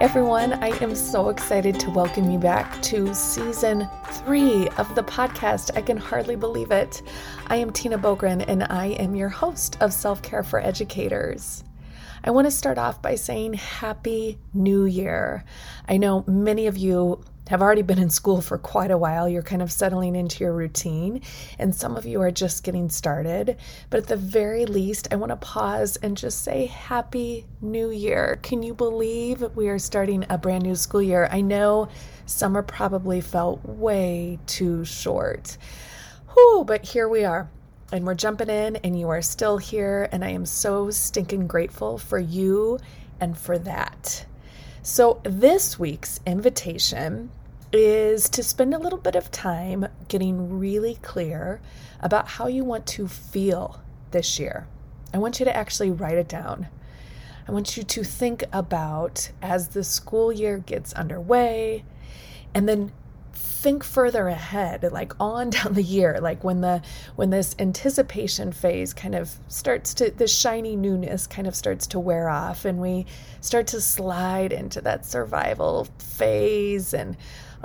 everyone. I am so excited to welcome you back to season three of the podcast. I can hardly believe it. I am Tina Boogren, and I am your host of Self Care for Educators. I want to start off by saying Happy New Year. I know many of you have already been in school for quite a while. You're kind of settling into your routine, and some of you are just getting started. But at the very least, I want to pause and just say Happy New Year. Can you believe we are starting a brand new school year? I know summer probably felt way too short. Whew, but here we are. And we're jumping in, and you are still here. And I am so stinking grateful for you and for that. So, this week's invitation is to spend a little bit of time getting really clear about how you want to feel this year. I want you to actually write it down. I want you to think about as the school year gets underway and then think further ahead like on down the year like when the when this anticipation phase kind of starts to the shiny newness kind of starts to wear off and we start to slide into that survival phase and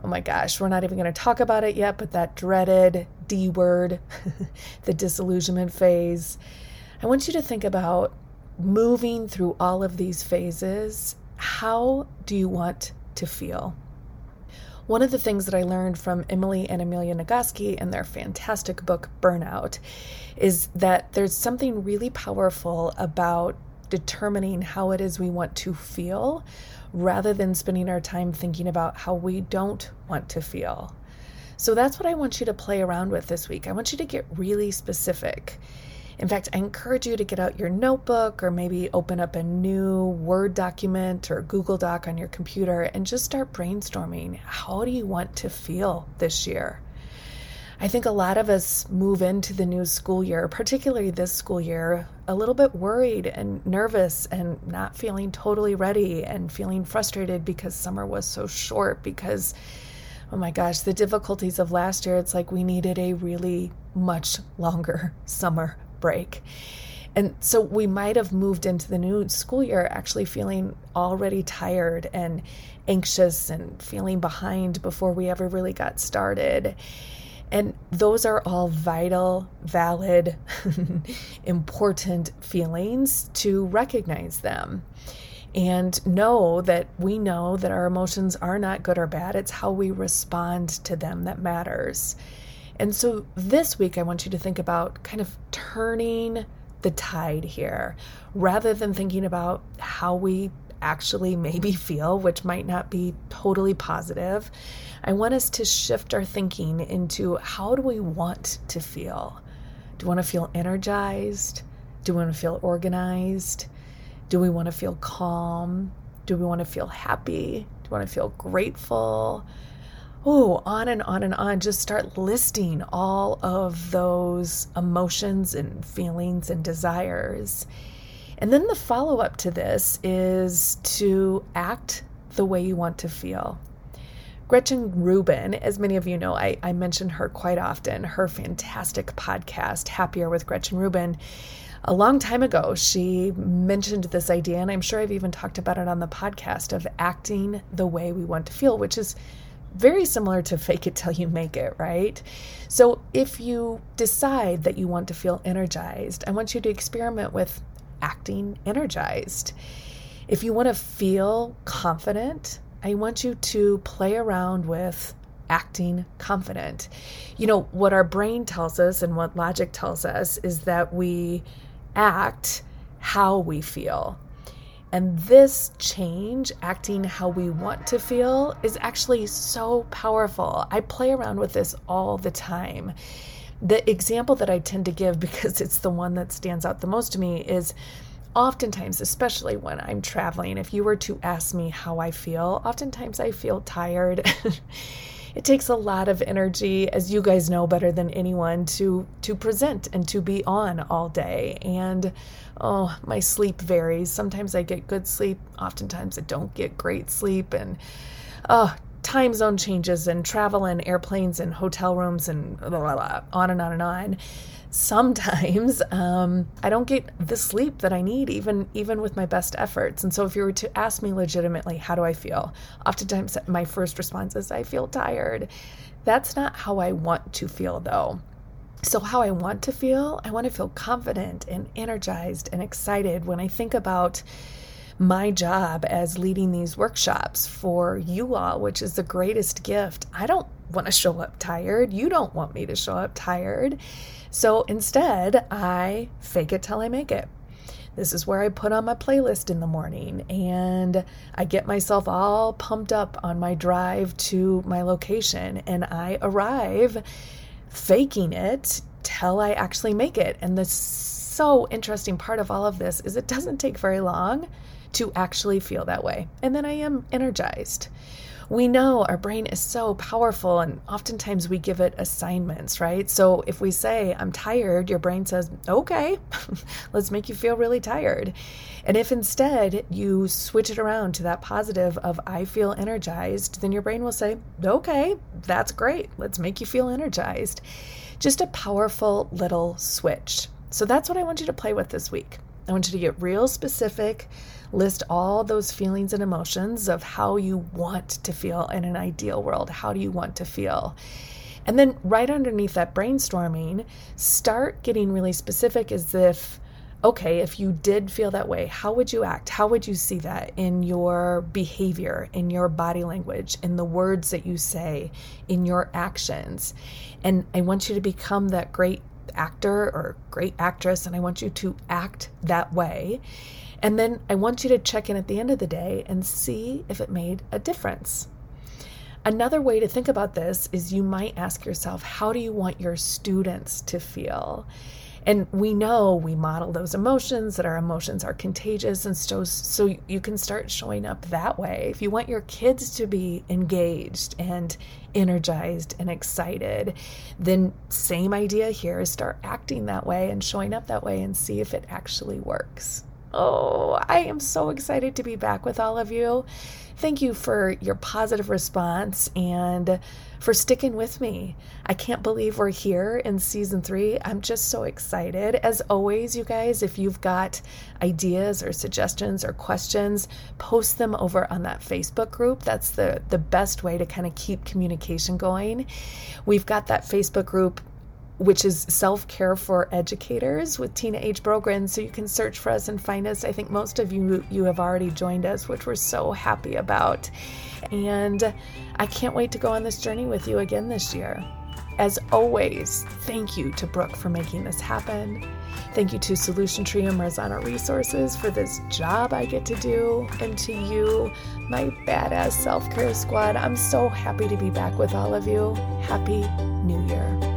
oh my gosh, we're not even going to talk about it yet, but that dreaded D word, the disillusionment phase. I want you to think about moving through all of these phases. How do you want to feel? One of the things that I learned from Emily and Amelia Nagoski in their fantastic book, Burnout, is that there's something really powerful about determining how it is we want to feel rather than spending our time thinking about how we don't want to feel. So that's what I want you to play around with this week. I want you to get really specific. In fact, I encourage you to get out your notebook or maybe open up a new Word document or Google Doc on your computer and just start brainstorming. How do you want to feel this year? I think a lot of us move into the new school year, particularly this school year, a little bit worried and nervous and not feeling totally ready and feeling frustrated because summer was so short. Because, oh my gosh, the difficulties of last year, it's like we needed a really much longer summer break. And so we might have moved into the new school year actually feeling already tired and anxious and feeling behind before we ever really got started. And those are all vital, valid, important feelings to recognize them and know that we know that our emotions are not good or bad. It's how we respond to them that matters. And so this week, I want you to think about kind of turning the tide here rather than thinking about how we actually maybe feel, which might not be totally positive. I want us to shift our thinking into how do we want to feel? Do we want to feel energized? Do we want to feel organized? Do we want to feel calm? Do we want to feel happy? Do we want to feel grateful? Oh, on and on and on. Just start listing all of those emotions and feelings and desires. And then the follow up to this is to act the way you want to feel. Gretchen Rubin, as many of you know, I, I mention her quite often, her fantastic podcast, Happier with Gretchen Rubin. A long time ago, she mentioned this idea, and I'm sure I've even talked about it on the podcast of acting the way we want to feel, which is very similar to fake it till you make it, right? So if you decide that you want to feel energized, I want you to experiment with acting energized. If you want to feel confident, I want you to play around with acting confident. You know, what our brain tells us and what logic tells us is that we act how we feel. And this change, acting how we want to feel, is actually so powerful. I play around with this all the time the example that I tend to give, because it's the one that stands out the most to me, is oftentimes, especially when I'm traveling, if you were to ask me how I feel, oftentimes I feel tired. it takes a lot of energy, as you guys know better than anyone, to to present and to be on all day. And oh, my sleep varies. Sometimes I get good sleep, oftentimes I don't get great sleep, and oh, time zone changes and travel and airplanes and hotel rooms and blah, blah, blah, on and on and on sometimes um, I don't get the sleep that I need, even even with my best efforts. And so, if you were to ask me legitimately, how do I feel? Oftentimes, my first response is, I feel tired. That's not how I want to feel, though. So, how I want to feel, I want to feel confident and energized and excited when I think about my job as leading these workshops for you all, which is the greatest gift. I don't want to show up tired. You don't want me to show up tired. So instead, I fake it till I make it. This is where I put on my playlist in the morning and I get myself all pumped up on my drive to my location and I arrive faking it till I actually make it. And the so interesting part of all of this is it doesn't take very long to actually feel that way. And then I am energized we know our brain is so powerful and oftentimes we give it assignments, right? So if we say, I'm tired, your brain says, okay, let's make you feel really tired. And if instead you switch it around to that positive of, I feel energized, then your brain will say, okay, that's great. Let's make you feel energized. Just a powerful little switch. So that's what I want you to play with this week. I want you to get real specific list all those feelings and emotions of how you want to feel in an ideal world. How do you want to feel? And then, right underneath that brainstorming, start getting really specific as if, okay, if you did feel that way, how would you act? How would you see that in your behavior, in your body language, in the words that you say, in your actions? And I want you to become that great actor or great actress, and I want you to act that way. And then I want you to check in at the end of the day and see if it made a difference. Another way to think about this is you might ask yourself, how do you want your students to feel? And we know we model those emotions, that our emotions are contagious. And so, so you can start showing up that way. If you want your kids to be engaged and energized and excited, then same idea here is start acting that way and showing up that way and see if it actually works. Oh, I am so excited to be back with all of you. Thank you for your positive response and for sticking with me. I can't believe we're here in season three. I'm just so excited. As always, you guys, if you've got ideas or suggestions or questions, post them over on that Facebook group. That's the, the best way to kind of keep communication going. We've got that Facebook group which is Self Care for Educators with Tina H. Boogren. So you can search for us and find us. I think most of you you have already joined us, which we're so happy about. And I can't wait to go on this journey with you again this year. As always, thank you to Brooke for making this happen. Thank you to Solution Tree and Marzano Resources for this job I get to do. And to you, my badass self care squad, I'm so happy to be back with all of you. Happy New Year.